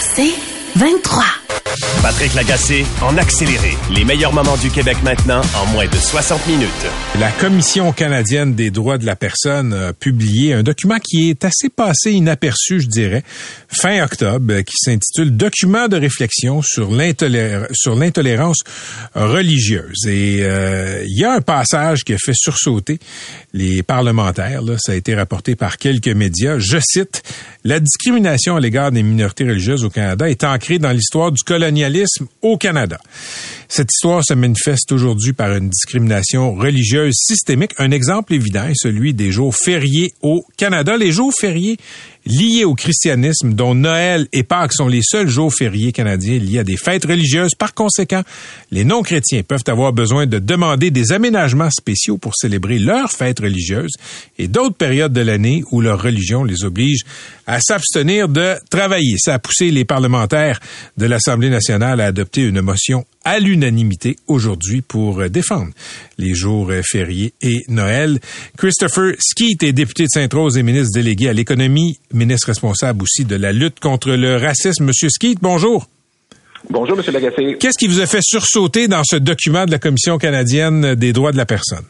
C'est 23. Patrick Lagacé en accéléré. Les meilleurs moments du Québec maintenant en moins de 60 minutes. La Commission canadienne des droits de la personne a publié un document qui est assez passé inaperçu, je dirais, fin octobre, qui s'intitule Document de réflexion sur l'intolérance religieuse. Et euh, il y a un passage qui a fait sursauter les parlementaires. Là, ça a été rapporté par quelques médias. Je cite, La discrimination à l'égard des minorités religieuses au Canada est ancrée dans l'histoire du colonialisme au Canada. Cette histoire se manifeste aujourd'hui par une discrimination religieuse systémique. Un exemple évident est celui des jours fériés au Canada. Les jours fériés liés au christianisme, dont Noël et Pâques sont les seuls jours fériés canadiens liés à des fêtes religieuses. Par conséquent, les non-chrétiens peuvent avoir besoin de demander des aménagements spéciaux pour célébrer leurs fêtes religieuses et d'autres périodes de l'année où leur religion les oblige à s'abstenir de travailler. Ça a poussé les parlementaires de l'Assemblée nationale à adopter une motion à l'unanimité aujourd'hui pour défendre les jours fériés et Noël. Christopher Skeet est député de Sainte-Rose et ministre délégué à l'économie, ministre responsable aussi de la lutte contre le racisme. Monsieur Skeet, bonjour. Bonjour, Monsieur Lagacé. Qu'est-ce qui vous a fait sursauter dans ce document de la Commission canadienne des droits de la personne?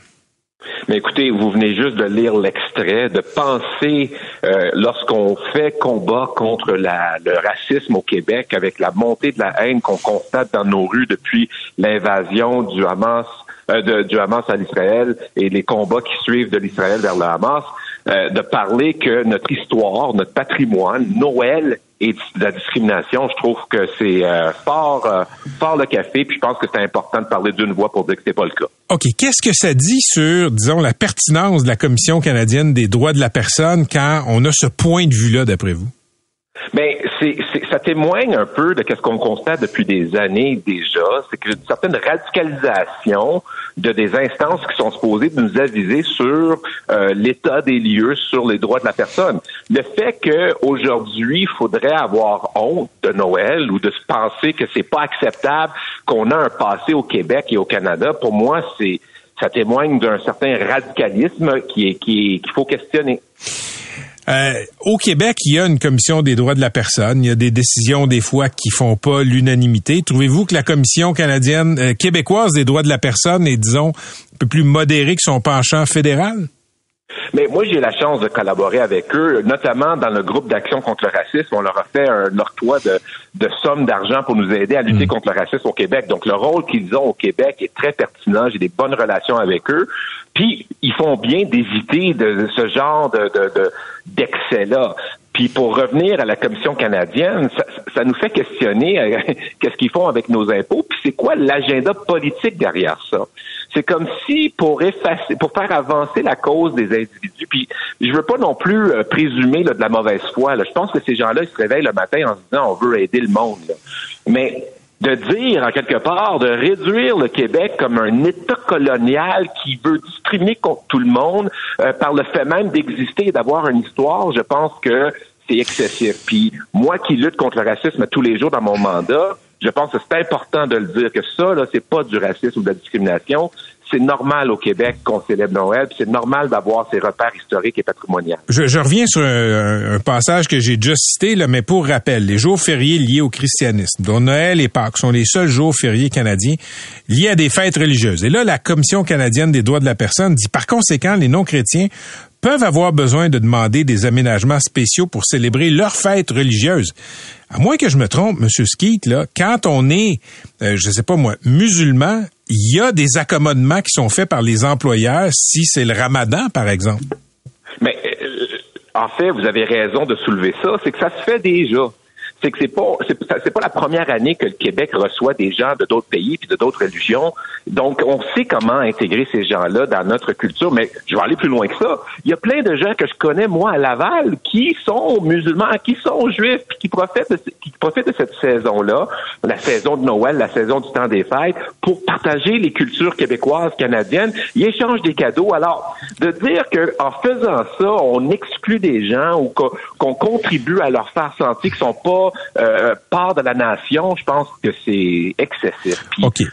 Mais écoutez, vous venez juste de lire l'extrait, de penser euh, lorsqu'on fait combat contre la, le racisme au Québec avec la montée de la haine qu'on constate dans nos rues depuis l'invasion du Hamas, euh, du Hamas à l'Israël et les combats qui suivent de l'Israël vers le Hamas. Euh, de parler que notre histoire, notre patrimoine, Noël et de la discrimination, je trouve que c'est euh, fort, euh, fort le café, puis je pense que c'est important de parler d'une voix pour dire que c'est pas le cas. OK. Qu'est-ce que ça dit sur, disons, la pertinence de la Commission canadienne des droits de la personne quand on a ce point de vue-là, d'après vous? Mais c'est, ça témoigne un peu de ce qu'on constate depuis des années déjà, c'est que une certaine radicalisation de des instances qui sont supposées nous aviser sur euh, l'état des lieux, sur les droits de la personne. Le fait qu'aujourd'hui, il faudrait avoir honte de Noël ou de se penser que c'est pas acceptable qu'on a un passé au Québec et au Canada, pour moi, c'est ça témoigne d'un certain radicalisme qui est qui qu'il faut questionner. Euh, au Québec, il y a une commission des droits de la personne. Il y a des décisions des fois qui font pas l'unanimité. Trouvez-vous que la commission canadienne euh, québécoise des droits de la personne est, disons, un peu plus modérée que son penchant fédéral? Mais moi, j'ai la chance de collaborer avec eux, notamment dans le groupe d'action contre le racisme. On leur a fait un octroi de, de sommes d'argent pour nous aider à lutter mm. contre le racisme au Québec. Donc, le rôle qu'ils ont au Québec est très pertinent. J'ai des bonnes relations avec eux. Puis, ils font bien d'éviter de, ce genre de, d'excès-là. Puis pour revenir à la Commission canadienne, ça, nous fait questionner euh, qu'est-ce qu'ils font avec nos impôts, puis c'est quoi l'agenda politique derrière ça? C'est comme si pour effacer, pour faire avancer la cause des individus, puis je veux pas non plus euh, présumer de la mauvaise foi. Je pense que ces gens-là, ils se réveillent le matin en se disant on veut aider le monde. Mais de dire, en quelque part, de réduire le Québec comme un État colonial qui veut discriminer contre tout le monde euh, par le fait même d'exister et d'avoir une histoire, je pense que c'est excessif. Puis moi qui lutte contre le racisme tous les jours dans mon mandat, je pense que c'est important de le dire que ça, là, c'est pas du racisme ou de la discrimination, c'est normal au Québec qu'on célèbre Noël, c'est normal d'avoir ces repères historiques et patrimoniaux. Je, reviens sur un, passage que j'ai déjà cité, là, mais pour rappel, les jours fériés liés au christianisme, dont Noël et Pâques sont les seuls jours fériés canadiens liés à des fêtes religieuses. Et là, la Commission canadienne des droits de la personne dit par conséquent, les non-chrétiens peuvent avoir besoin de demander des aménagements spéciaux pour célébrer leurs fêtes religieuses. À moins que je me trompe, Monsieur Skeet, là, quand on est, euh, je sais pas moi, musulman, il y a des accommodements qui sont faits par les employeurs si c'est le ramadan, par exemple. Mais euh, en fait, vous avez raison de soulever ça, c'est que ça se fait déjà c'est que c'est pas c'est pas la première année que le Québec reçoit des gens de d'autres pays puis de d'autres religions. Donc on sait comment intégrer ces gens-là dans notre culture, mais je vais aller plus loin que ça. Il y a plein de gens que je connais moi à Laval qui sont musulmans, qui sont juifs, puis qui profitent de, qui profitent de cette saison-là, la saison de Noël, la saison du temps des fêtes, pour partager les cultures québécoises, canadiennes. Ils échangent des cadeaux. Alors de dire que en faisant ça, on exclut des gens ou qu'on contribue à leur faire sentir qu'ils sont pas euh, part de la nation, je pense que c'est excessif.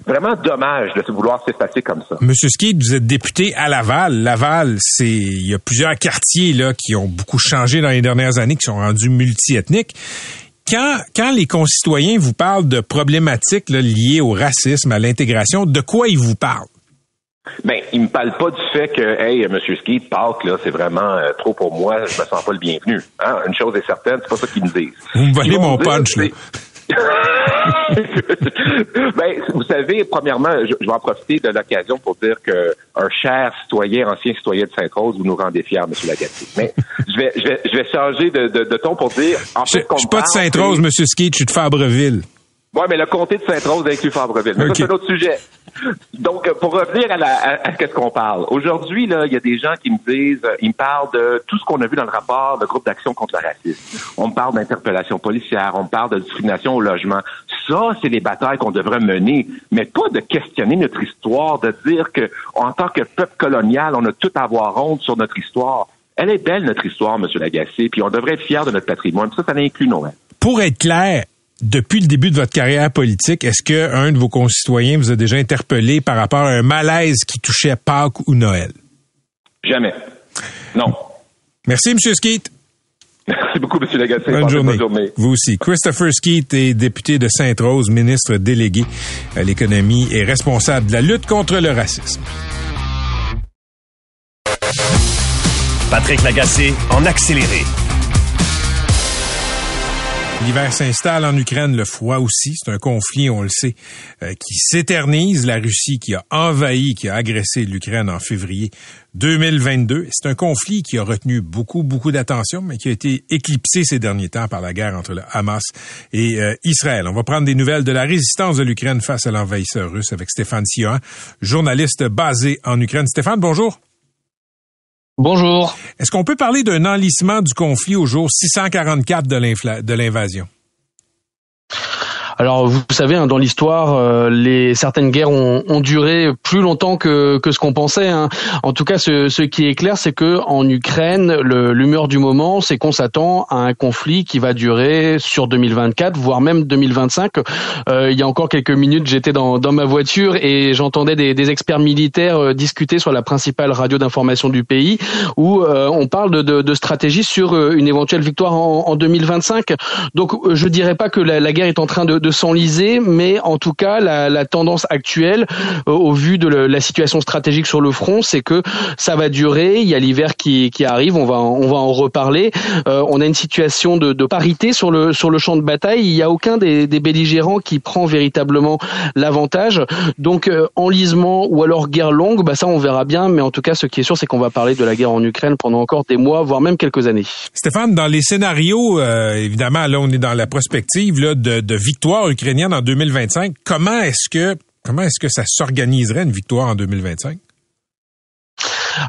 Vraiment dommage de se vouloir s'effacer comme ça. Monsieur Ski, vous êtes député à Laval. Laval, c'est il y a plusieurs quartiers là qui ont beaucoup changé dans les dernières années, qui sont rendus multiethniques. quand, quand les concitoyens vous parlent de problématiques liées au racisme, à l'intégration, de quoi ils vous parlent? Ben, il me parle pas du fait que, hey, M. Skeet, Pâques, là, c'est vraiment euh, trop pour moi, je me sens pas le bienvenu. Hein? Une chose est certaine, c'est pas ça qu'ils me disent. Vous me volez mon punch, là. ben, vous savez, premièrement, je, vais en profiter de l'occasion pour dire que un cher citoyen, ancien citoyen de Sainte-Rose, vous nous rendez fiers, M. Lagatier. Mais je vais, je vais, je vais changer de, de, ton pour dire. En fait, je, je suis pas de Sainte-Rose, M. Skeet, je suis de Fabreville. Oui, mais le comté de Sainte-Rose inclut Fabreville. Mais ça, c'est un autre sujet. Donc, pour revenir à, la, à, ce qu'on parle. Aujourd'hui, là, il y a des gens qui me disent, euh, ils me parlent de tout ce qu'on a vu dans le rapport de groupe d'action contre le racisme. On me parle d'interpellation policière, on me parle de discrimination au logement. Ça, c'est les batailles qu'on devrait mener, mais pas de questionner notre histoire, de dire que, en tant que peuple colonial, on a tout à avoir honte sur notre histoire. Elle est belle, notre histoire, M. Lagacé, puis on devrait être fiers de notre patrimoine. Ça, ça inclut Noël. Pour être clair, depuis le début de votre carrière politique, est-ce que un de vos concitoyens vous a déjà interpellé par rapport à un malaise qui touchait Pâques ou Noël? Jamais. Non. Merci, M. Skeet. Merci beaucoup, M. Lagacé. Bonne journée. Bonne journée. Vous aussi. Christopher Skeet est député de Sainte-Rose, ministre délégué à l'économie et responsable de la lutte contre le racisme. Patrick Lagacé en accéléré. L'hiver s'installe en Ukraine, le froid aussi. C'est un conflit, on le sait, euh, qui s'éternise. La Russie qui a envahi, qui a agressé l'Ukraine en février 2022. C'est un conflit qui a retenu beaucoup, beaucoup d'attention, mais qui a été éclipsé ces derniers temps par la guerre entre le Hamas et euh, Israël. On va prendre des nouvelles de la résistance de l'Ukraine face à l'envahisseur russe avec Stéphane Sion, journaliste basé en Ukraine. Stéphane, bonjour. Bonjour. Est-ce qu'on peut parler d'un enlissement du conflit au jour 644 de l'invasion? Alors vous savez, hein, dans l'histoire, euh, les certaines guerres ont, ont, duré plus longtemps que, que ce qu'on pensait. Hein. En tout cas, ce, ce, qui est clair, c'est que en Ukraine, l'humeur du moment, c'est qu'on s'attend à un conflit qui va durer sur 2024, voire même 2025. Euh, il y a encore quelques minutes, j'étais dans, dans ma voiture et j'entendais des, des, experts militaires euh, discuter sur la principale radio d'information du pays, où euh, on parle de, de, de, stratégie sur une éventuelle victoire en, en 2025. Donc, je dirais pas que la, la guerre est en train de s'enliser, mais en tout cas, la, tendance actuelle, euh, au vu de la situation stratégique sur le front, c'est que ça va durer. Il y a l'hiver qui, arrive, on va on va en reparler. Euh, on a une situation de, parité sur le sur le champ de bataille. Il n'y a aucun des, belligérants qui prend véritablement l'avantage. Donc euh, enlisement ou alors guerre longue, bah ça on verra bien. Mais en tout cas, ce qui est sûr, c'est qu'on va parler de la guerre en Ukraine pendant encore des mois, voire même quelques années. Stéphane, dans les scénarios, évidemment, là on est dans la prospective là, de, de victoire ukrainienne en 2025, comment est-ce que comment est-ce que ça s'organiserait une victoire en 2025?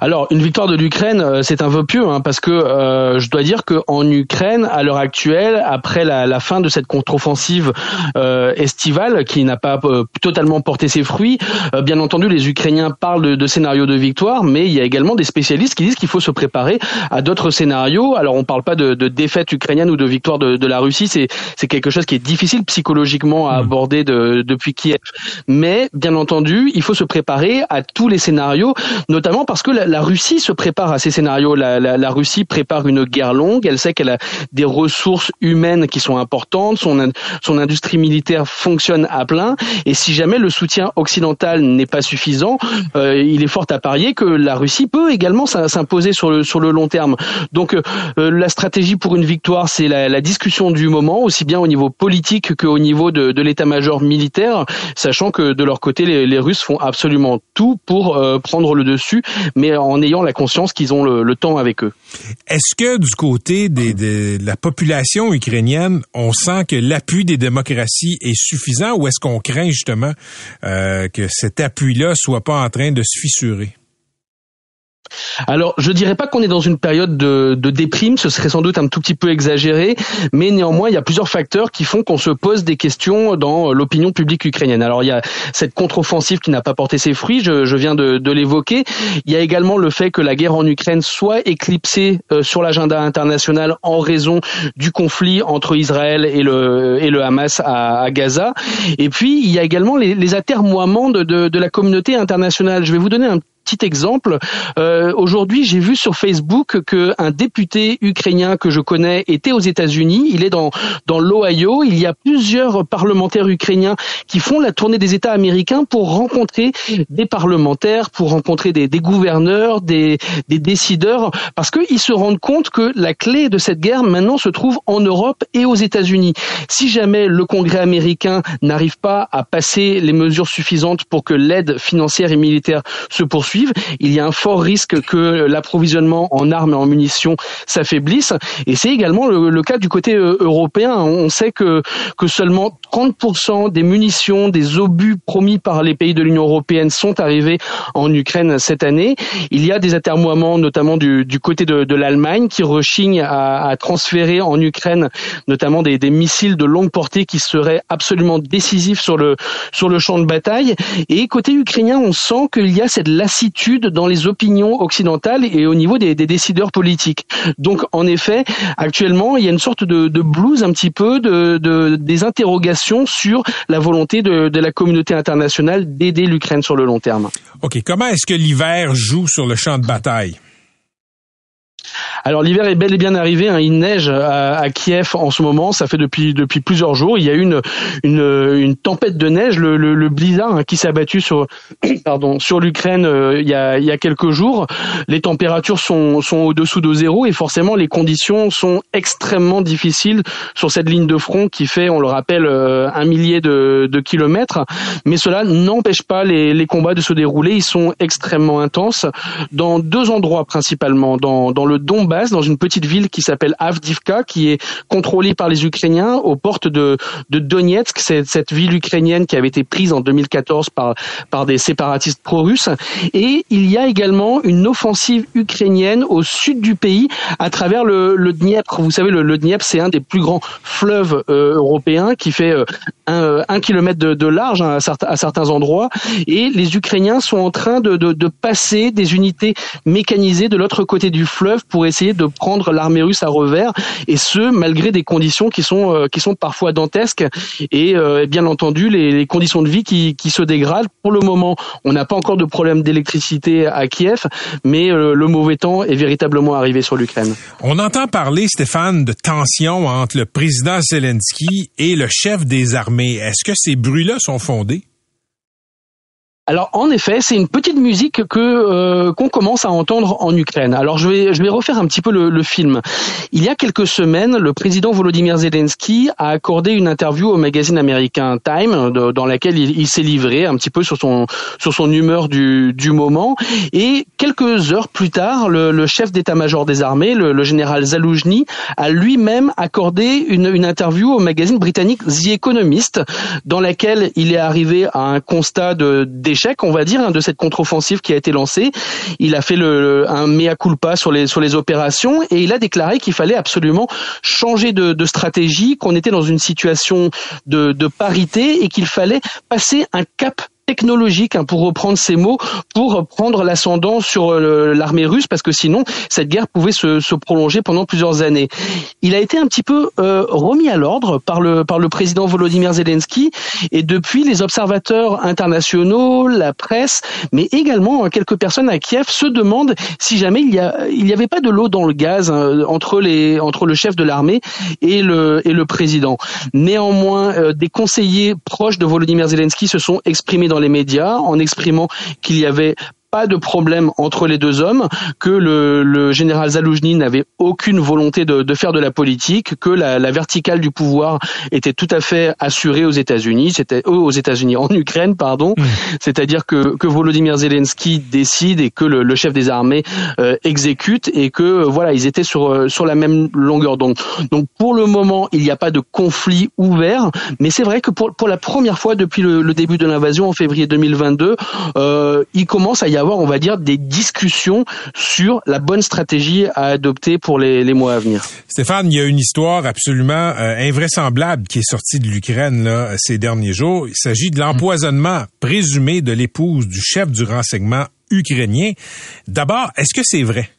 Alors, une victoire de l'Ukraine, euh, c'est un vœu pieux, hein, parce que euh, je dois dire qu'en Ukraine, à l'heure actuelle, après la, la, fin de cette contre-offensive euh, estivale qui n'a pas euh, totalement porté ses fruits, bien entendu, les Ukrainiens parlent de, de, scénarios de victoire, mais il y a également des spécialistes qui disent qu'il faut se préparer à d'autres scénarios. Alors, on ne parle pas de, de, défaite ukrainienne ou de victoire de, de la Russie, c'est quelque chose qui est difficile psychologiquement à mmh. aborder depuis Kiev, mais bien entendu, il faut se préparer à tous les scénarios, notamment parce que la, Russie se prépare à ces scénarios. La, la, Russie prépare une guerre longue. Elle sait qu'elle a des ressources humaines qui sont importantes. Son, son industrie militaire fonctionne à plein. Et si jamais le soutien occidental n'est pas suffisant, euh, il est fort à parier que la Russie peut également s'imposer sur le, sur le long terme. Donc euh, la stratégie pour une victoire, c'est la, la, discussion du moment, aussi bien au niveau politique qu'au niveau de, de l'état-major militaire, sachant que de leur côté, les, les Russes font absolument tout pour euh, prendre le dessus. Mais en ayant la conscience qu'ils ont le, temps avec eux. Est-ce que du côté de la population ukrainienne, on sent que l'appui des démocraties est suffisant ou est-ce qu'on craint justement euh, que cet appui-là soit pas en train de se fissurer? Alors, je dirais pas qu'on est dans une période de, de, déprime, ce serait sans doute un tout petit peu exagéré, mais néanmoins, il y a plusieurs facteurs qui font qu'on se pose des questions dans l'opinion publique ukrainienne. Alors, il y a cette contre-offensive qui n'a pas porté ses fruits, je, je viens de, de l'évoquer. Il y a également le fait que la guerre en Ukraine soit éclipsée euh, sur l'agenda international en raison du conflit entre Israël et le, et le Hamas à, à Gaza. Et puis, il y a également les, les atermoiements de, de, de la communauté internationale. Je vais vous donner un petit exemple. Euh, aujourd'hui, j'ai vu sur Facebook qu'un député ukrainien que je connais était aux États-Unis. Il est dans dans l'Ohio. Il y a plusieurs parlementaires ukrainiens qui font la tournée des États américains pour rencontrer des parlementaires, pour rencontrer des, des gouverneurs, des, des décideurs, parce qu'ils se rendent compte que la clé de cette guerre maintenant se trouve en Europe et aux États-Unis. Si jamais le Congrès américain n'arrive pas à passer les mesures suffisantes pour que l'aide financière et militaire se poursuive, il y a un fort risque que l'approvisionnement en armes et en munitions s'affaiblisse. Et c'est également le, cas du côté euh, européen. On sait que, que seulement 30% des munitions, des obus promis par les pays de l'Union européenne sont arrivés en Ukraine cette année. Il y a des atermoiements, notamment du, côté de, l'Allemagne, qui rechigne à, à, transférer en Ukraine notamment des, des, missiles de longue portée qui seraient absolument décisifs sur le, sur le champ de bataille. Et côté ukrainien, on sent qu'il y a cette lassitude dans les opinions occidentales et au niveau des, décideurs politiques. Donc, en effet, actuellement, il y a une sorte de, de blues un petit peu, de, de des interrogations sur la volonté de, de la communauté internationale d'aider l'Ukraine sur le long terme. OK. Comment est-ce que l'hiver joue sur le champ de bataille? Alors l'hiver est bel et bien arrivé. Hein. Il neige à, Kiev en ce moment. Ça fait depuis depuis plusieurs jours. Il y a eu une une, une tempête de neige, le, le, le blizzard hein, qui s'est abattu sur pardon sur l'Ukraine euh, il y a il y a quelques jours. Les températures sont sont au-dessous de zéro et forcément les conditions sont extrêmement difficiles sur cette ligne de front qui fait, on le rappelle, euh, un millier de, de kilomètres. Mais cela n'empêche pas les, les combats de se dérouler. Ils sont extrêmement intenses dans deux endroits principalement, dans dans le Donbass dans une petite ville qui s'appelle Avdivka, qui est contrôlée par les Ukrainiens aux portes de, Donetsk, cette ville ukrainienne qui avait été prise en 2014 par, des séparatistes pro-russes. Et il y a également une offensive ukrainienne au sud du pays à travers le, le Dniepr. Vous savez, le, le Dniepr, c'est un des plus grands fleuves euh, européens qui fait euh, un, euh, un, kilomètre de, large hein, à, certains, endroits. Et les Ukrainiens sont en train de passer des unités mécanisées de l'autre côté du fleuve pour essayer de prendre l'armée russe à revers, et ce malgré des conditions qui sont euh, qui sont parfois dantesques et euh, bien entendu les, les, conditions de vie qui, qui se dégradent. Pour le moment, on n'a pas encore de problème d'électricité à Kiev, mais euh, le mauvais temps est véritablement arrivé sur l'Ukraine. On entend parler, Stéphane, de tensions entre le président Zelensky et le chef des armées. Est-ce que ces bruits-là sont fondés? Alors en effet, c'est une petite musique que euh, qu'on commence à entendre en Ukraine. Alors je vais je vais refaire un petit peu le, le, film. Il y a quelques semaines, le président Volodymyr Zelensky a accordé une interview au magazine américain Time, dans laquelle il, il s'est livré un petit peu sur son sur son humeur du du moment. Et quelques heures plus tard, le, le chef d'état-major des armées, le, le général Zaloujny, a lui-même accordé une, une interview au magazine britannique The Economist, dans laquelle il est arrivé à un constat de on va dire, hein, de cette contre-offensive qui a été lancée. Il a fait le, un mea culpa sur les sur les opérations et il a déclaré qu'il fallait absolument changer de, de stratégie, qu'on était dans une situation de, de parité et qu'il fallait passer un cap technologique, hein, pour reprendre ces mots, pour prendre l'ascendant sur euh, l'armée russe, parce que sinon, cette guerre pouvait se, se, prolonger pendant plusieurs années. Il a été un petit peu euh, remis à l'ordre par le, par le président Volodymyr Zelensky, et depuis, les observateurs internationaux, la presse, mais également hein, quelques personnes à Kiev se demandent si jamais il y, a, il y avait pas de l'eau dans le gaz hein, entre, les, entre le chef de l'armée et le, et le président. Néanmoins, euh, des conseillers proches de Volodymyr Zelensky se sont exprimés dans les médias en exprimant qu'il y avait pas de problème entre les deux hommes, que le, le général Zaloujny n'avait aucune volonté de, de, faire de la politique, que la, la, verticale du pouvoir était tout à fait assurée aux États-Unis, c'était euh, aux États-Unis en Ukraine, pardon, c'est-à-dire que, que Volodymyr Zelensky décide et que le, le chef des armées euh, exécute et que euh, voilà ils étaient sur euh, sur la même longueur d'onde. Donc pour le moment il n'y a pas de conflit ouvert, mais c'est vrai que pour pour la première fois depuis le, le début de l'invasion en février 2022, euh, il commence à y avoir, on va dire, des discussions sur la bonne stratégie à adopter pour les, les mois à venir. Stéphane, il y a une histoire absolument euh, invraisemblable qui est sortie de l'Ukraine ces derniers jours. Il s'agit de l'empoisonnement présumé de l'épouse du chef du renseignement ukrainien. D'abord, est-ce que c'est vrai?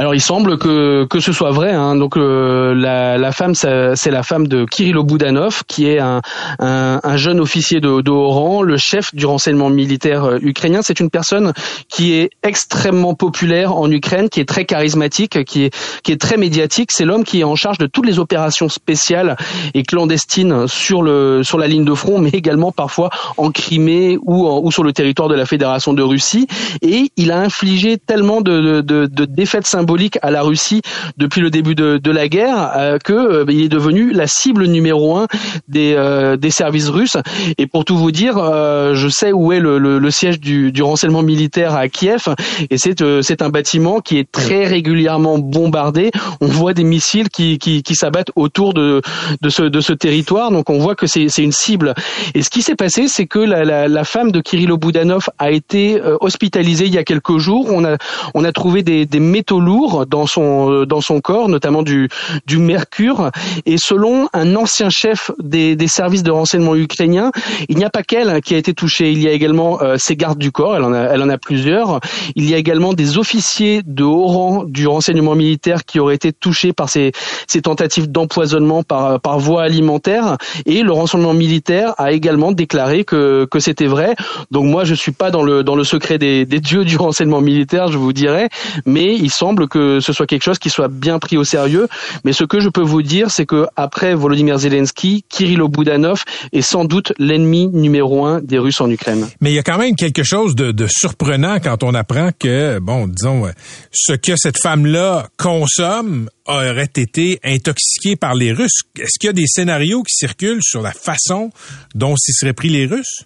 Alors il semble que que ce soit vrai. Hein. Donc euh, la, la femme, c'est la femme de Kirilo Boudanov, qui est un, un, un jeune officier de, de, haut rang, le chef du renseignement militaire euh, ukrainien. C'est une personne qui est extrêmement populaire en Ukraine, qui est très charismatique, qui est qui est très médiatique. C'est l'homme qui est en charge de toutes les opérations spéciales et clandestines sur le sur la ligne de front, mais également parfois en Crimée ou ou sur le territoire de la Fédération de Russie. Et il a infligé tellement de, de, de défaites symboliques à la Russie depuis le début de, la guerre euh, euh, est devenu la cible numéro un des, euh, des services russes. Et pour tout vous dire, je sais où est le, le, le siège du, du, renseignement militaire à Kiev, et c'est c'est un bâtiment qui est très régulièrement bombardé. On voit des missiles qui, qui, qui s'abattent autour de, de, ce, de ce territoire, donc on voit que c'est une cible. Et ce qui s'est passé, c'est que la, la, la, femme de Kirilo Boudanov a été hospitalisée il y a quelques jours. On a, on a trouvé des, des métaux lourds dans son euh, dans son corps, notamment du du mercure. Et selon un ancien chef des, des services de renseignement ukrainiens, il n'y a pas qu'elle qui a été touchée. Il y a également euh, ses gardes du corps. Elle en a elle en a plusieurs. Il y a également des officiers de haut rang du renseignement militaire qui auraient été touchés par ces ces tentatives d'empoisonnement par par voie alimentaire. Et le renseignement militaire a également déclaré que que c'était vrai. Donc moi je suis pas dans le dans le secret des, des dieux du renseignement militaire, je vous dirais, mais il semble que ce soit quelque chose qui soit bien pris au sérieux. Mais ce que je peux vous dire, c'est que après Volodymyr Zelensky, Kirilo Boudanov est sans doute l'ennemi numéro un des Russes en Ukraine. Mais il y a quand même quelque chose de, de surprenant quand on apprend que, bon, disons, ce que cette femme-là consomme aurait été intoxiqué par les Russes. Est-ce qu'il y a des scénarios qui circulent sur la façon dont s'y seraient pris les Russes?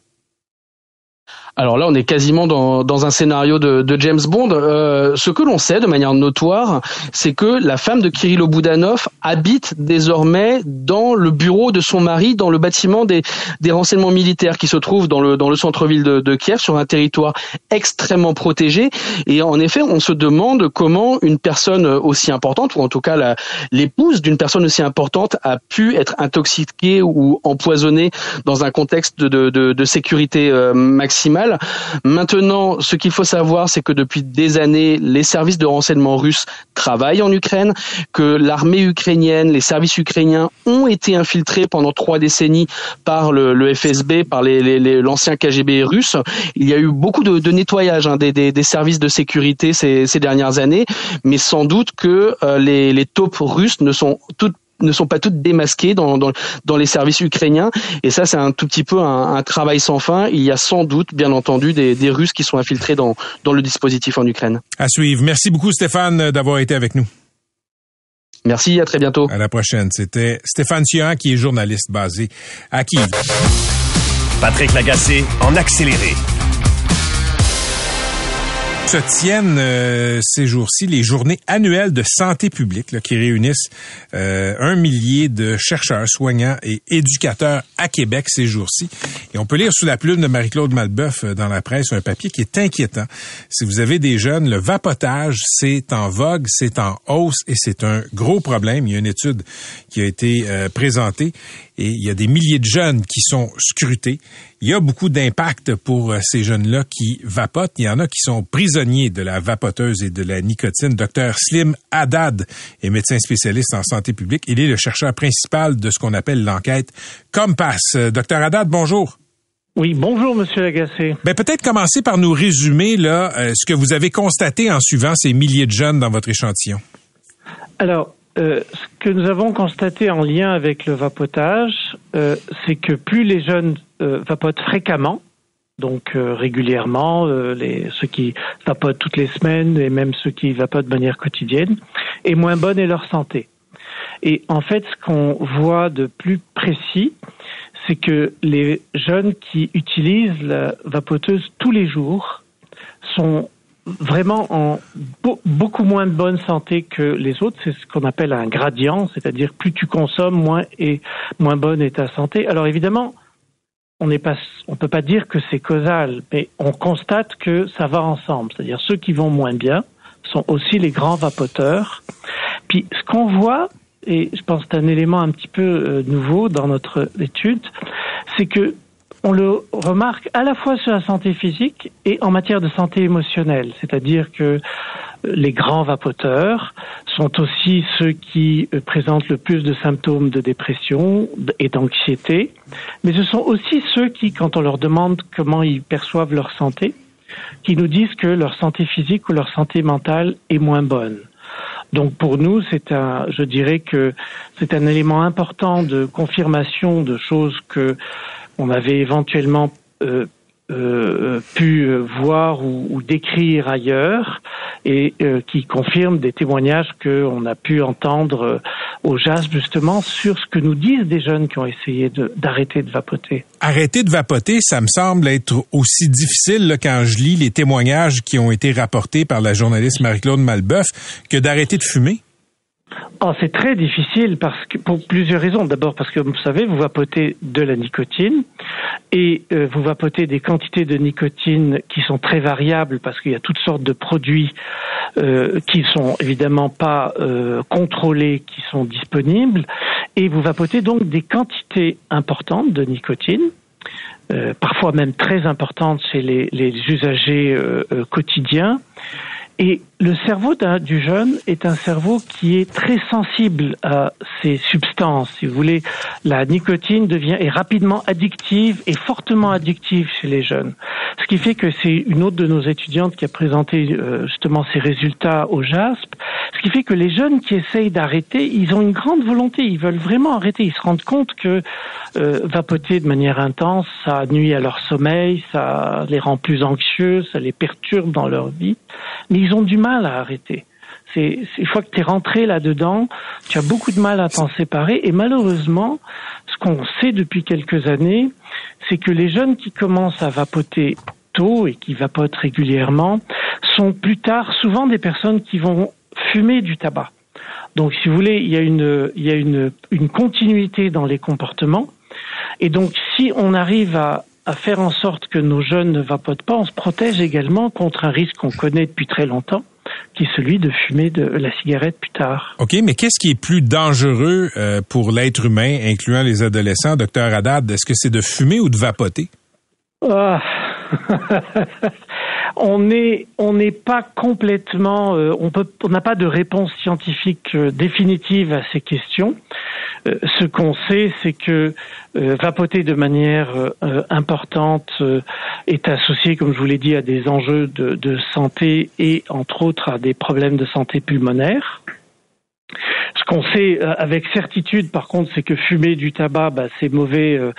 Alors là, on est quasiment dans, dans un scénario de, James Bond. Euh, ce que l'on sait de manière notoire, c'est que la femme de Kirilo Boudanov habite désormais dans le bureau de son mari, dans le bâtiment des, des renseignements militaires qui se trouve dans le, dans le centre-ville de, Kiev, sur un territoire extrêmement protégé. Et en effet, on se demande comment une personne aussi importante, ou en tout cas l'épouse d'une personne aussi importante, a pu être intoxiquée ou empoisonnée dans un contexte de, de, sécurité euh, Maintenant, ce qu'il faut savoir, c'est que depuis des années, les services de renseignement russes travaillent en Ukraine, que l'armée ukrainienne, les services ukrainiens ont été infiltrés pendant trois décennies par le, FSB, par l'ancien KGB russe. Il y a eu beaucoup de, nettoyage hein, des, services de sécurité ces, dernières années, mais sans doute que euh, les, les taupes russes ne sont toutes ne sont pas toutes démasquées dans, dans, dans les services ukrainiens. Et ça, c'est un tout petit peu un, un, travail sans fin. Il y a sans doute, bien entendu, des, des Russes qui sont infiltrés dans, dans le dispositif en Ukraine. À suivre. Merci beaucoup, Stéphane, d'avoir été avec nous. Merci, à très bientôt. À la prochaine. C'était Stéphane Sian, qui est journaliste basé à Kiev. Patrick Lagacé, en accéléré se tiennent euh, ces jours-ci les journées annuelles de santé publique là, qui réunissent euh, un millier de chercheurs, soignants et éducateurs à Québec ces jours-ci. Et on peut lire sous la plume de Marie-Claude Malbeuf euh, dans la presse un papier qui est inquiétant. Si vous avez des jeunes, le vapotage, c'est en vogue, c'est en hausse et c'est un gros problème. Il y a une étude qui a été présentée et il y a des milliers de jeunes qui sont scrutés. Il y a beaucoup d'impact pour euh, ces jeunes-là qui vapotent. Il y en a qui sont prisonniers de la vapoteuse et de la nicotine. Docteur Slim Haddad est médecin spécialiste en santé publique. Il est le chercheur principal de ce qu'on appelle l'enquête Compass. Euh, docteur Haddad, bonjour. Oui, bonjour, Monsieur Lagacé. Ben, peut-être commencer par nous résumer là euh, ce que vous avez constaté en suivant ces milliers de jeunes dans votre échantillon. Alors, euh, ce que nous avons constaté en lien avec le vapotage, euh, c'est que plus les jeunes vapotent fréquemment, donc régulièrement, les, ceux qui vapotent toutes les semaines et même ceux qui vapotent de manière quotidienne, et moins bonne est leur santé. Et en fait, ce qu'on voit de plus précis, c'est que les jeunes qui utilisent la vapoteuse tous les jours sont vraiment en beaucoup moins de bonne santé que les autres. C'est ce qu'on appelle un gradient, c'est-à-dire plus tu consommes, moins et moins bonne est ta santé. Alors évidemment, on on peut pas dire que c'est causal, mais on constate que ça va ensemble. C'est-à-dire ceux qui vont moins bien sont aussi les grands vapoteurs. Puis ce qu'on voit, et je pense que c'est un élément un petit peu euh, nouveau dans notre étude, c'est que on le remarque à la fois sur la santé physique et en matière de santé émotionnelle. C'est-à-dire que les grands vapoteurs sont aussi ceux qui euh, présentent le plus de symptômes de dépression et d'anxiété, mais ce sont aussi ceux qui, quand on leur demande comment ils perçoivent leur santé, qui nous disent que leur santé physique ou leur santé mentale est moins bonne. Donc pour nous, c'est un, je dirais que c'est un élément important de confirmation de choses que on avait éventuellement euh, euh, pu voir ou, décrire ailleurs et euh, qui confirme des témoignages qu'on a pu entendre au JAS justement sur ce que nous disent des jeunes qui ont essayé d'arrêter de, vapoter. Arrêter de vapoter, ça me semble être aussi difficile quand je lis les témoignages qui ont été rapportés par la journaliste Marie-Claude Malbeuf que d'arrêter de fumer. Oh, c'est très difficile parce que pour plusieurs raisons. D'abord parce que vous savez, vous vapotez de la nicotine et euh, vous vapotez des quantités de nicotine qui sont très variables parce qu'il y a toutes sortes de produits euh, qui sont évidemment pas euh, contrôlés, qui sont disponibles et vous vapotez donc des quantités importantes de nicotine. Euh, parfois même très importantes chez les, les usagers quotidiens. Et le cerveau du jeune est un cerveau qui est très sensible à ces substances. Si vous voulez, la nicotine devient est rapidement addictive et fortement addictive chez les jeunes. Ce qui fait que c'est une autre de nos étudiantes qui a présenté euh, justement ses résultats au JASP. Ce qui fait que les jeunes qui essayent d'arrêter, ils ont une grande volonté. Ils veulent vraiment arrêter. Ils se rendent compte que euh, vapoter de manière intense, ça nuit à leur sommeil, ça les rend plus anxieux, ça les perturbe dans leur vie. Mais ils ont du mal à arrêter. C'est une fois que tu es rentré là-dedans, tu as beaucoup de mal à t'en séparer. Et malheureusement, ce qu'on sait depuis quelques années, c'est que les jeunes qui commencent à vapoter tôt et qui vapotent régulièrement sont plus tard souvent des personnes qui vont fumer du tabac. Donc, si vous voulez, il y a une, il y a une, une continuité dans les comportements. Et donc, si on arrive à, à faire en sorte que nos jeunes ne vapotent pas, on se protège également contre un risque qu'on connaît depuis très longtemps, qui est celui de fumer de la cigarette plus tard. OK, mais qu'est-ce qui est plus dangereux euh, pour l'être humain, incluant les adolescents, docteur Haddad? Est-ce que c'est de fumer ou de vapoter? Ah. on n'est on n'est pas complètement euh, on peut on n'a pas de réponse scientifique euh, définitive à ces questions. Euh, ce qu'on sait, c'est que vapoter de manière importante est associé, comme je vous l'ai dit, à des enjeux de, de santé et entre autres à des problèmes de santé pulmonaire. Ce qu'on sait euh, avec certitude, par contre, c'est que fumer du tabac, bah, c'est mauvais euh,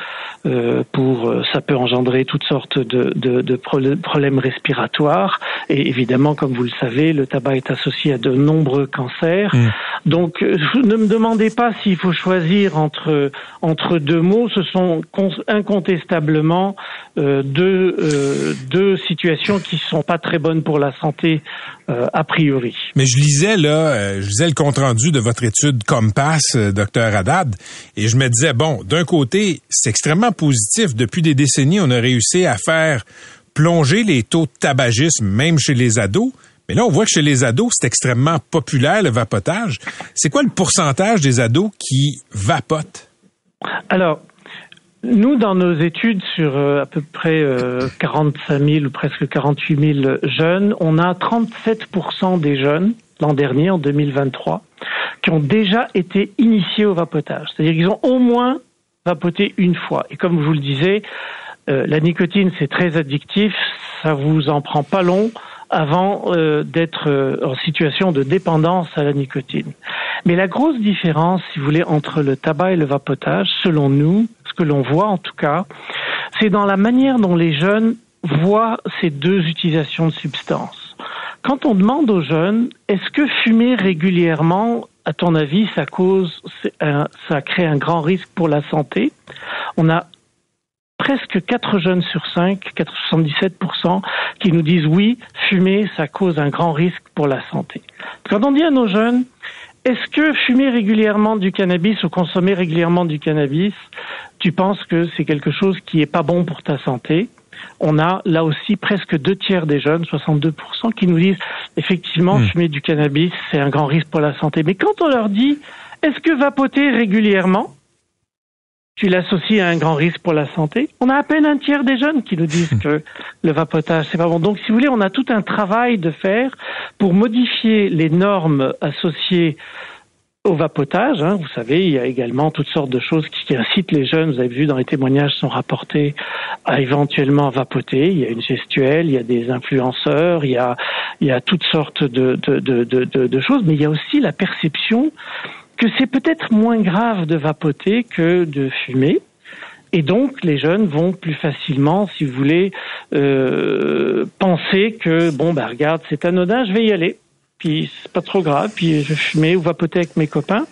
euh, pour, ça peut engendrer toutes sortes de, de, de, problèmes respiratoires. Et évidemment, comme vous le savez, le tabac est associé à de nombreux cancers. Mmh. Donc, ne me demandez pas s'il faut choisir entre entre deux mots. Ce sont incontestablement deux deux situations qui sont pas très bonnes pour la santé a priori. Mais je lisais là, je lisais le compte rendu de votre étude Compass, euh, docteur Haddad, et je me disais, bon, d'un côté, c'est extrêmement positif. Depuis des décennies, on a réussi à faire plonger les taux de tabagisme, même chez les ados. Mais là, on voit que chez les ados, c'est extrêmement populaire, le vapotage. C'est quoi le pourcentage des ados qui vapotent? Alors, nous, dans nos études sur euh, à peu près 45 euh, 000 ou presque 48 000 jeunes, on a 37 des jeunes l'an dernier, en 2023, qui ont déjà été initiés au vapotage. C'est-à-dire qu'ils ont au moins vapoté une fois. Et comme je vous le disais, euh, la nicotine, c'est très addictif, ça vous en prend pas long avant euh, d'être euh, en situation de dépendance à la nicotine. Mais la grosse différence, si vous voulez, entre le tabac et le vapotage, selon nous, ce que l'on voit en tout cas, c'est dans la manière dont les jeunes voient ces deux utilisations de substances. Quand on demande aux jeunes, est-ce que fumer régulièrement, à ton avis, ça cause, ça crée un grand risque pour la santé? On a presque 4 jeunes sur 5, 77%, qui nous disent oui, fumer, ça cause un grand risque pour la santé. Quand on dit à nos jeunes, est-ce que fumer régulièrement du cannabis ou consommer régulièrement du cannabis, tu penses que c'est quelque chose qui est pas bon pour ta santé? On a là aussi presque deux tiers des jeunes, 62%, qui nous disent effectivement hmm. fumer du cannabis, c'est un grand risque pour la santé. Mais quand on leur dit est-ce que vapoter régulièrement, tu l'associes à un grand risque pour la santé? On a à peine un tiers des jeunes qui nous disent que le vapotage, c'est pas bon. Donc, si vous voulez, on a tout un travail de faire pour modifier les normes associées au vapotage. Hein. Vous savez, il y a également toutes sortes de choses qui, incitent les jeunes. Vous avez vu dans les témoignages sont rapportés à éventuellement vapoter. Il y a une gestuelle, il y a des influenceurs, il y a, il y a toutes sortes de, de, de, de, de choses, mais il y a aussi la perception que c'est peut-être moins grave de vapoter que de fumer. Et donc, les jeunes vont plus facilement, si vous voulez, euh, penser que bon, bah regarde, c'est anodin, je vais y aller. Puis c'est pas trop grave. Puis je fumais ou vapotais avec mes copains.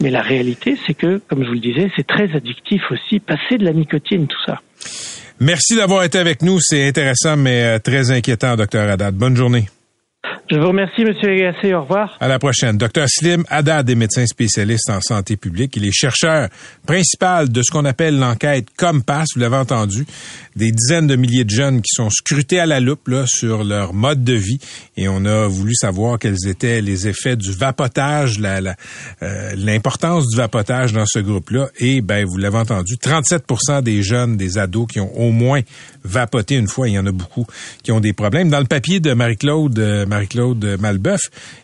Mais la réalité, c'est que, comme je vous le disais, c'est très addictif aussi. Passer de la nicotine, tout ça. Merci d'avoir été avec nous. C'est intéressant, mais euh, très inquiétant, docteur Haddad. Bonne journée. Je vous remercie, Monsieur Agassé. Au revoir. À la prochaine. Docteur Slim Haddad est médecin spécialiste en santé publique. Il est chercheur principal de ce qu'on appelle l'enquête Compass. Vous l'avez entendu. Des dizaines de milliers de jeunes qui sont scrutés à la loupe là, sur leur mode de vie. Et on a voulu savoir quels étaient les effets du vapotage, euh, l'importance du vapotage dans ce groupe-là. Et ben, vous l'avez entendu, 37 des jeunes, des ados qui ont au moins vapoté une fois, il y en a beaucoup qui ont des problèmes. Dans le papier de Marie-Claude, euh, Marie-Claude Claude Malbeuf,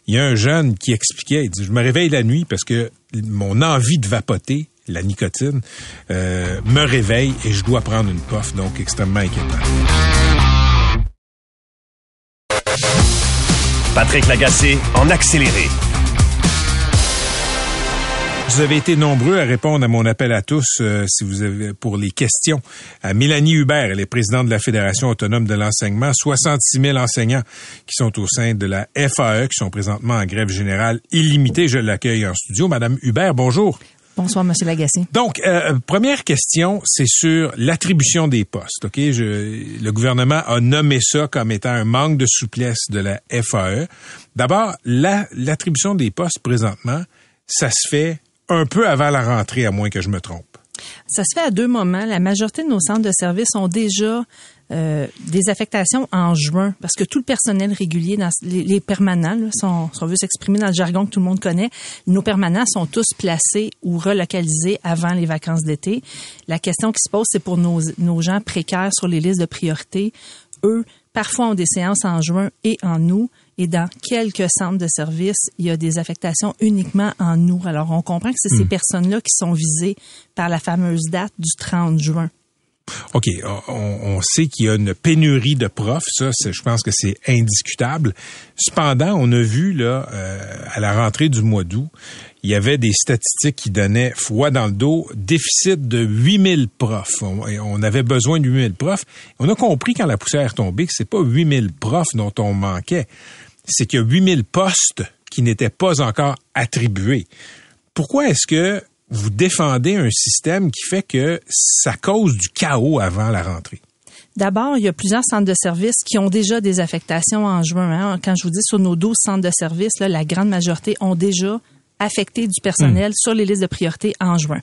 il y a un jeune qui expliquait, il dit, je me réveille la nuit parce que mon envie de vapoter, la nicotine, euh, me réveille et je dois prendre une puff, donc extrêmement inquiétant. Patrick Lagacé en accéléré. Vous avez été nombreux à répondre à mon appel à tous euh, si vous avez pour les questions. À Mélanie Hubert, elle est présidente de la Fédération autonome de l'enseignement. 66 000 enseignants qui sont au sein de la FAE, qui sont présentement en grève générale illimitée. Je l'accueille en studio. Madame Hubert, bonjour. Bonsoir, Monsieur Lagacé. Donc, euh, première question, c'est sur l'attribution des postes. Ok, Je, le gouvernement a nommé ça comme étant un manque de souplesse de la FAE. D'abord, l'attribution des postes présentement, ça se fait un peu avant la rentrée, à moins que je me trompe. Ça se fait à deux moments. La majorité de nos centres de services ont déjà euh, des affectations en juin parce que tout le personnel régulier, les, permanents, là, sont, si on s'exprimer dans le jargon que tout le monde connaît, nos permanents sont tous placés ou relocalisés avant les vacances d'été. La question qui se pose, c'est pour nos, nos gens précaires sur les listes de priorité. Eux, parfois ont des séances en juin et en août et dans quelques centres de services, il y a des affectations uniquement en nous. Alors, on comprend que c'est ces hmm. personnes-là qui sont visées par la fameuse date du 30 juin. OK, on, sait qu'il y a une pénurie de profs, ça, je pense que c'est indiscutable. Cependant, on a vu là euh, à la rentrée du mois d'août, il y avait des statistiques qui donnaient froid dans le dos, déficit de 8000 profs. On, on avait besoin de 8000 profs. On a compris quand la poussière est tombée que c'est pas 8000 profs dont on manquait, c'est qu'il y a 8000 postes qui n'étaient pas encore attribués. Pourquoi est-ce que vous défendez un système qui fait que ça cause du chaos avant la rentrée? D'abord, il y a plusieurs centres de services qui ont déjà des affectations en juin. Hein. Quand je vous dis sur nos 12 centres de services, là, la grande majorité ont déjà affecté du personnel hmm. sur les listes de priorité en juin.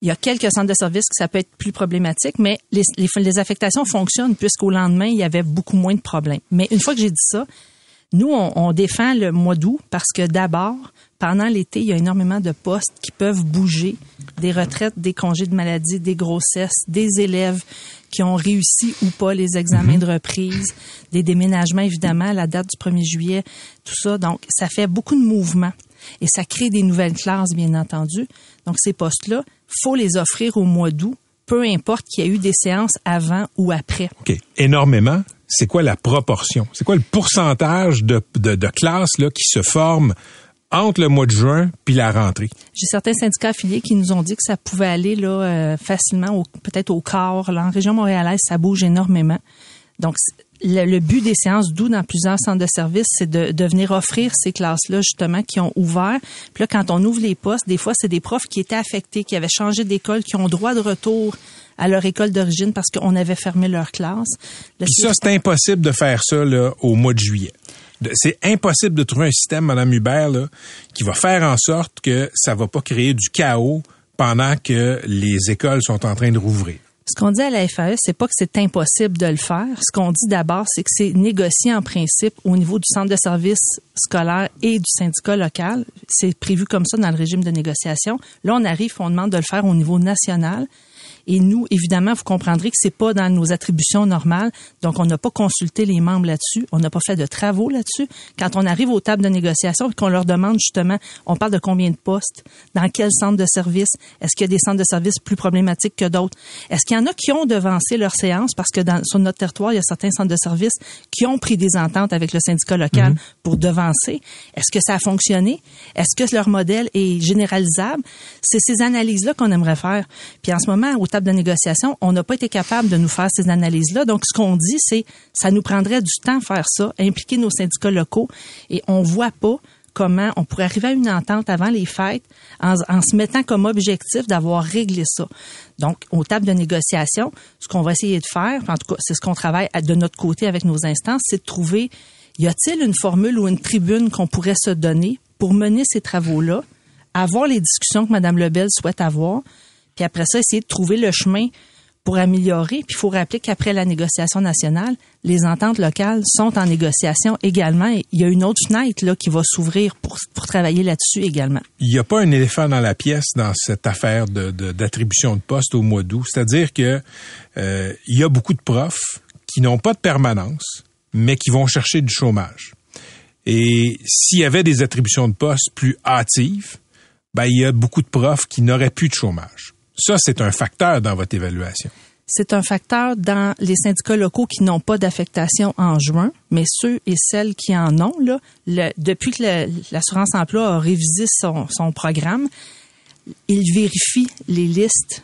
Il y a quelques centres de services que ça peut être plus problématique, mais les, les, les affectations fonctionnent puisqu'au lendemain, il y avait beaucoup moins de problèmes. Mais une fois que j'ai dit ça, nous, on, défend le mois d'août parce que d'abord, pendant l'été, il y a énormément de postes qui peuvent bouger, des retraites, des congés de maladie, des grossesses, des élèves qui ont réussi ou pas les examens de reprise, des déménagements évidemment à la date du 1er juillet, tout ça. Donc, ça fait beaucoup de mouvements et ça crée des nouvelles classes, bien entendu. Donc, ces postes-là, faut les offrir au mois d'août, peu importe qu'il y ait eu des séances avant ou après. OK. Énormément c'est quoi la proportion? C'est quoi le pourcentage de, de, classes là, qui se forment entre le mois de juin puis la rentrée? J'ai certains syndicats affiliés qui nous ont dit que ça pouvait aller là euh, facilement, peut-être au quart. Là, en région montréalaise, ça bouge énormément. Donc, le, but des séances d'où dans plusieurs centres de services, c'est de, de, venir offrir ces classes-là, justement, qui ont ouvert. Puis là, quand on ouvre les postes, des fois, c'est des profs qui étaient affectés, qui avaient changé d'école, qui ont droit de retour à leur école d'origine parce qu'on avait fermé leur classe. Puis ça, c'est impossible de faire ça là, au mois de juillet. C'est impossible de trouver un système, Madame Hubert, là, qui va faire en sorte que ça va pas créer du chaos pendant que les écoles sont en train de rouvrir. Ce qu'on dit à la FAE, c'est pas que c'est impossible de le faire. Ce qu'on dit d'abord, c'est que c'est négocié en principe au niveau du centre de services scolaire et du syndicat local. C'est prévu comme ça dans le régime de négociation. Là, on arrive, on demande de le faire au niveau national. Et nous, évidemment, vous comprendrez que c'est pas dans nos attributions normales. Donc, on n'a pas consulté les membres là-dessus. On n'a pas fait de travaux là-dessus. Quand on arrive aux tables de négociation et qu'on leur demande justement, on parle de combien de postes, dans quel centre de service, est-ce qu'il y a des centres de service plus problématiques que d'autres? Est-ce qu'il y en a qui ont devancé leur séance parce que dans, sur notre territoire, il y a certains centres de service qui ont pris des ententes avec le syndicat local Mhm. pour devancer? Est-ce que ça a fonctionné? Est-ce que leur modèle est généralisable? C'est ces analyses-là qu'on aimerait faire. Puis en ce moment, de négociation, on n'a pas été capable de nous faire ces analyses-là. Donc, ce qu'on dit, c'est ça nous prendrait du temps faire ça, impliquer nos syndicats locaux, et on voit pas comment on pourrait arriver à une entente avant les fêtes en, en se mettant comme objectif d'avoir réglé ça. Donc, aux tables de négociation, ce qu'on va essayer de faire, en tout cas, c'est ce qu'on travaille de notre côté avec nos instances, c'est de trouver, y a-t-il une formule ou une tribune qu'on pourrait se donner pour mener ces travaux-là, avoir les discussions que Mme Lebel souhaite avoir, puis après ça, essayer de trouver le chemin pour améliorer. Puis il faut rappeler qu'après la négociation nationale, les ententes locales sont en négociation également. Il y a une autre fenêtre là qui va s'ouvrir pour, pour travailler là-dessus également. Il n'y a pas un éléphant dans la pièce dans cette affaire de, de- d'attribution de, poste au mois d'août. C'est-à-dire que euh, il y a beaucoup de profs qui n'ont pas de permanence, mais qui vont chercher du chômage. Et s'il y avait des attributions de poste plus hâtives, ben, il y a beaucoup de profs qui n'auraient plus de chômage. Ça, c'est un facteur dans votre évaluation. C'est un facteur dans les syndicats locaux qui n'ont pas d'affectation en juin, mais ceux et celles qui en ont, là, le- depuis que l'assurance emploi a révisé son, son programme, il vérifie les listes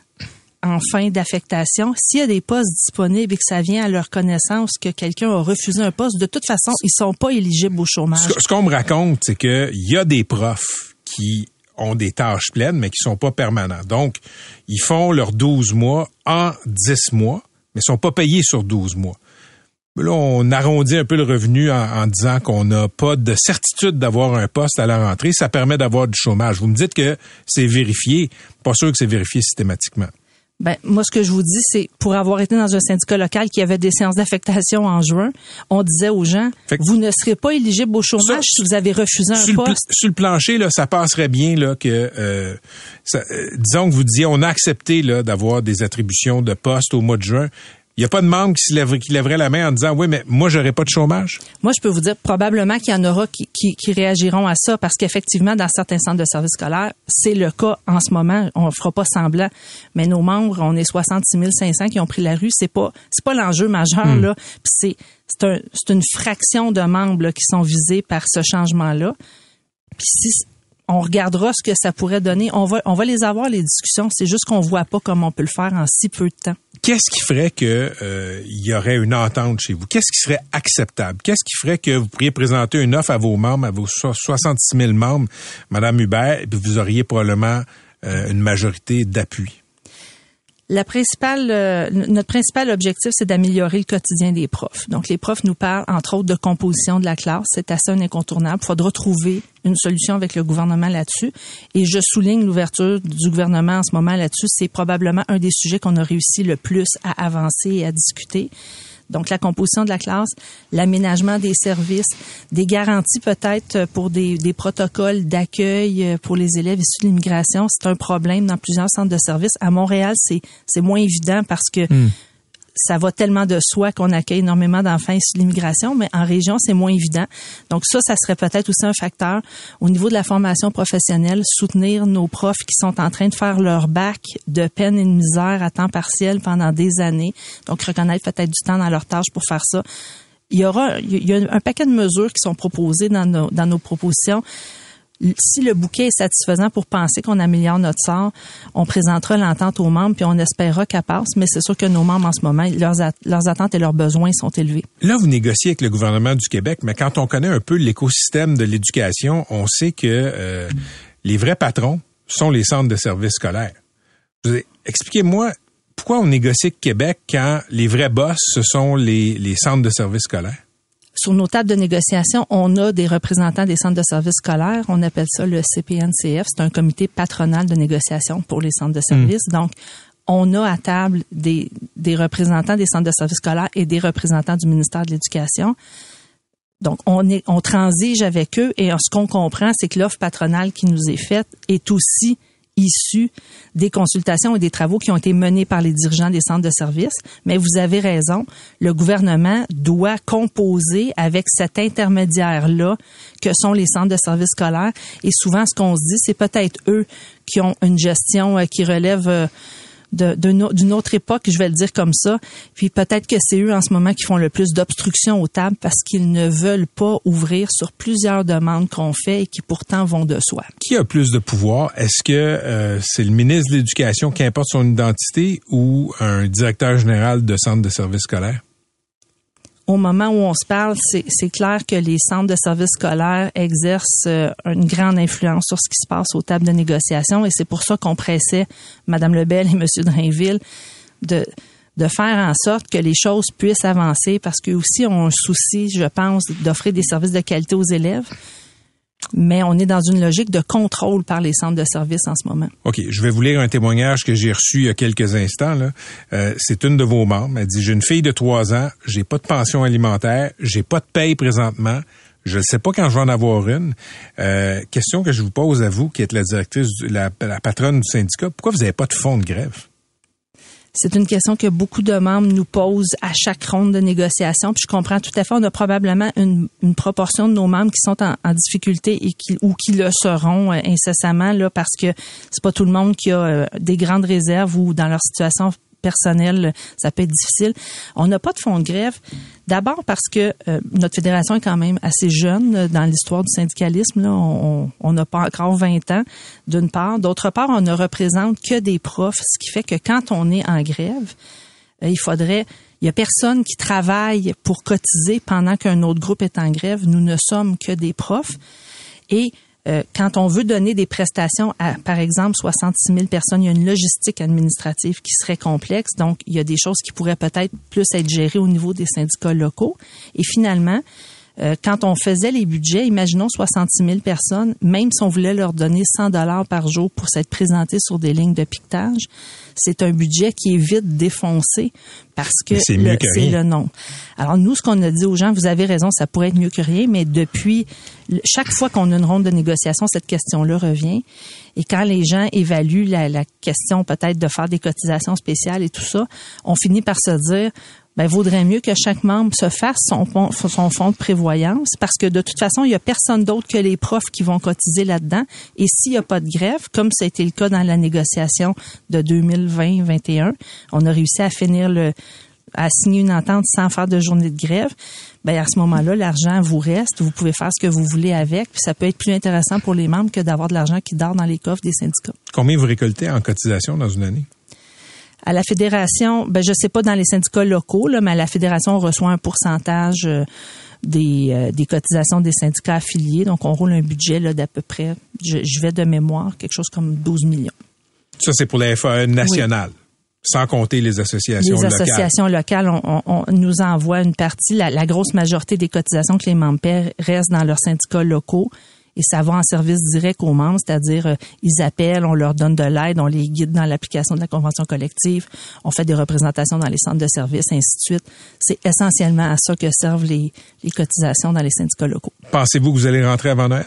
en fin d'affectation. S'il y a des postes disponibles et que ça vient à leur connaissance que quelqu'un a refusé un poste, de toute façon, ils sont pas éligibles au chômage. Ce, ce qu'on me raconte, c'est qu'il y a des profs qui ont des tâches pleines, mais qui sont pas permanents. Donc, ils font leurs 12 mois en 10 mois, mais sont pas payés sur 12 mois. Là, on arrondit un peu le revenu en, en disant qu'on n'a pas de certitude d'avoir un poste à la rentrée. Ça permet d'avoir du chômage. Vous me dites que c'est vérifié. Pas sûr que c'est vérifié systématiquement. Ben, moi, ce que je vous dis, c'est pour avoir été dans un syndicat local qui avait des séances d'affectation en juin, on disait aux gens, vous ne serez pas éligible au chômage Ça, si vous avez refusé un sur, le, pla- poste. sur le plancher, là, ça passerait bien là que, euh, ça- euh, disons que vous disiez, on a accepté là d'avoir des attributions de poste au mois de juin. Il n'y a pas de membre qui, lèverait, qui lèverait la main en disant, oui, mais moi, j'aurais pas de chômage. Moi, je peux vous dire probablement qu'il y en aura qui, qui, qui réagiront à ça parce qu'effectivement, dans certains centres de services scolaires, c'est le cas en ce moment. On ne fera pas semblant. Mais nos membres, on est 66 500 qui ont pris la rue. C'est pas, c'est pas l'enjeu majeur, là. Puis c'est, c'est un, c'est une fraction de membres, là, qui sont visés par ce changement-là. Puis si on regardera ce que ça pourrait donner, on va, on va les avoir, les discussions. C'est juste qu'on voit pas comment on peut le faire en si peu de temps. Qu'est-ce qui ferait que euh, il y aurait une entente chez vous? Qu'est-ce qui serait acceptable? Qu'est-ce qui ferait que vous pourriez présenter une offre à vos membres, à vos so- 66 000 membres, Madame Hubert, et puis vous auriez probablement euh, une majorité d'appui? La euh, notre principal objectif, c'est d'améliorer le quotidien des profs. Donc, les profs nous parlent, entre autres, de composition de la classe. C'est assez un incontournable. Il faudra trouver une solution avec le gouvernement là-dessus. Et je souligne l'ouverture du gouvernement en ce moment là-dessus. C'est probablement un des sujets qu'on a réussi le plus à avancer et à discuter. Donc, la composition de la classe, l'aménagement des services, des garanties peut-être pour des, des protocoles d'accueil euh, pour les élèves issus de l'immigration. C'est un problème dans plusieurs centres de services. À Montréal, c'est, c'est moins évident parce que ça va tellement de soi qu'on accueille énormément d'enfants issus de l'immigration, mais en région, c'est moins évident. Donc ça, ça serait peut-être aussi un facteur au niveau de la formation professionnelle, soutenir nos profs qui sont en train de faire leur bac de peine et de misère à temps partiel pendant des années. Donc reconnaître peut-être du temps dans leur tâche pour faire ça. Il y aura, il y a un paquet de mesures qui sont proposées dans nos, dans nos propositions si le bouquet est satisfaisant pour penser qu'on améliore notre sort, on présentera l'entente aux membres puis on espérera qu'elle passe. Mais c'est sûr que nos membres en ce moment, leurs, at- leurs attentes et leurs besoins sont élevés. Là, vous négociez avec le gouvernement du Québec, mais quand on connaît un peu l'écosystème de l'éducation, on sait que euh, les vrais patrons sont les centres de services scolaires. Expliquez-moi pourquoi on négocie avec Québec quand les vrais boss, ce sont les centres de services scolaires? Sur nos tables de négociation, on a des représentants des centres de services scolaires. On appelle ça le CPNCF. C'est un comité patronal de négociation pour les centres de services. Donc, on a à table des, des représentants des centres de services scolaires et des représentants du ministère de l'Éducation. Donc, on, est, on transige avec eux et ce qu'on comprend, c'est que l'offre patronale qui nous est faite est aussi issue des consultations et des travaux qui ont été menés par les dirigeants des centres de services. Mais vous avez raison, le gouvernement doit composer avec cet intermédiaire-là que sont les centres de services scolaires. Et souvent, ce qu'on se dit, c'est peut-être eux qui ont une gestion euh, qui relève d'une autre époque, je vais le dire comme ça. Puis peut-être que c'est eux en ce moment qui font le plus d'obstruction aux tables parce qu'ils ne veulent pas ouvrir sur plusieurs demandes qu'on fait et qui pourtant vont de soi. Qui a plus de pouvoir? Est-ce que euh, c'est le ministre de l'Éducation qui importe son identité ou un directeur général de centre de services scolaires? Au moment où on se parle, c'est clair que les centres de services scolaires exercent euh, une grande influence sur ce qui se passe aux tables de négociation et c'est pour ça qu'on pressait Mme Lebel et M. Drainville de, de faire en sorte que les choses puissent avancer parce qu'eux aussi ont un souci, je pense, d'offrir des services de qualité aux élèves mais on est dans une logique de contrôle par les centres de services en ce moment. OK, je vais vous lire un témoignage que j'ai reçu il y a quelques instants. Euh, c'est une de vos membres. Elle dit, j'ai une fille de trois ans, j'ai pas de pension alimentaire, j'ai pas de paye présentement. Je ne sais pas quand je vais en avoir une. Euh, question que je vous pose à vous, qui êtes la directrice, la, la patronne du syndicat. Pourquoi vous n'avez pas de fonds de grève? C'est une question que beaucoup de membres nous posent à chaque ronde de négociation. Puis je comprends tout à fait. On a probablement une, proportion de nos membres qui sont en, difficulté et qui ou qui le seront euh, incessamment là parce que c'est pas tout le monde qui a euh, des grandes réserves ou dans leur situation personnel, ça peut être difficile. On n'a pas de fonds de grève. D'abord parce que euh, notre fédération est quand même assez jeune euh, dans l'histoire du syndicalisme. Là. On n'a pas encore 20 ans, d'une part. D'autre part, on ne représente que des profs, ce qui fait que quand on est en grève, euh, il faudrait il y a personne qui travaille pour cotiser pendant qu'un autre groupe est en grève. Nous ne sommes que des profs. Et euh, quand on veut donner des prestations à, par exemple, 66 000 personnes, il y a une logistique administrative qui serait complexe. Donc, il y a des choses qui pourraient peut-être plus être gérées au niveau des syndicats locaux. Et finalement, euh, quand on faisait les budgets, imaginons 66 000 personnes, même si on voulait leur donner 100 dollars par jour pour s'être présentés sur des lignes de piquetage, c'est un budget qui est vite défoncé parce que c'est le, nom. Alors nous, ce qu'on a dit aux gens, vous avez raison, ça pourrait être mieux que rien, mais depuis chaque fois qu'on a une ronde de négociation, cette question-là revient. Et quand les gens évaluent la, la question peut-être de faire des cotisations spéciales et tout ça, on finit par se dire ben, vaudrait mieux que chaque membre se fasse son, fonds de prévoyance parce que de toute façon, il n'y a personne d'autre que les profs qui vont cotiser là-dedans. Et s'il n'y a pas de grève, comme ça a été le cas dans la négociation de 2020-21, on a réussi à finir le, à signer une entente sans faire de journée de grève, ben à ce moment-là, l'argent vous reste, vous pouvez faire ce que vous voulez avec, ça peut être plus intéressant pour les membres que d'avoir de l'argent qui dort dans les coffres des syndicats. Combien vous récoltez en cotisation dans une année? À la fédération, ben je sais pas dans les syndicats locaux, là, mais à la fédération, on reçoit un pourcentage euh, des, euh, des cotisations des syndicats affiliés. Donc, on roule un budget d'à peu près, je, vais de mémoire, quelque chose comme 12 millions. Ça, c'est pour la FAE nationale. Sans compter les associations locales. Les associations locales, on, nous envoie une partie. La, la, grosse majorité des cotisations que les membres paient restent dans leurs syndicats locaux et ça va en service direct aux membres, c'est-à-dire euh, ils appellent, on leur donne de l'aide, on les guide dans l'application de la convention collective, on fait des représentations dans les centres de services, ainsi de suite. C'est essentiellement à ça que servent les, les cotisations dans les syndicats locaux. Pensez-vous que vous allez rentrer avant Noël?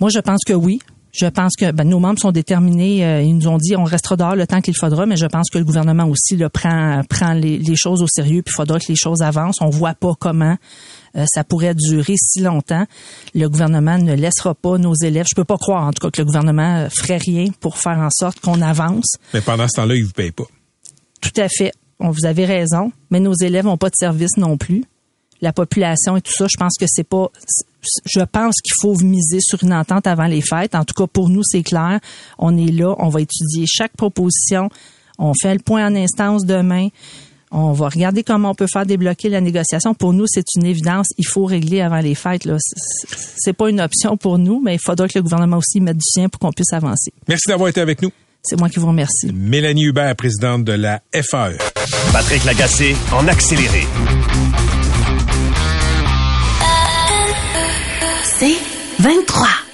Moi, je pense que oui. Je pense que ben, nos membres sont déterminés. Euh, ils nous ont dit on restera dehors le temps qu'il faudra, mais je pense que le gouvernement aussi le prend prend les, les choses au sérieux. Puis il faudra que les choses avancent. On voit pas comment ça pourrait durer si longtemps. Le gouvernement ne laissera pas nos élèves. Je peux pas croire, en tout cas, que le gouvernement ferait rien pour faire en sorte qu'on avance. Mais pendant ce temps-là, ils vous payent pas. Tout à fait. Vous avez raison. Mais nos élèves n'ont pas de service non plus. La population et tout ça, je pense que c'est pas. Je pense qu'il faut miser sur une entente avant les fêtes. En tout cas, pour nous, c'est clair. On est là, on va étudier chaque proposition. On fait le point en instance demain. On va regarder comment on peut faire débloquer la négociation. Pour nous, c'est une évidence. Il faut régler avant les fêtes. Là. C'est pas une option pour nous, mais il faudra que le gouvernement aussi mette du sien pour qu'on puisse avancer. Merci d'avoir été avec nous. C'est moi qui vous remercie. Mélanie Hubert, présidente de la FAE. Patrick Lagacé en accéléré. C'est 23.